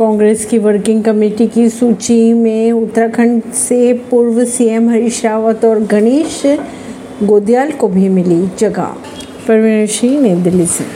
कांग्रेस की working committee की सूची में उत्तराखंड से पूर्व सीएम हरीश रावत और गणेश गोदियाल को भी मिली जगह। परवीन सिंह, नई दिल्ली से।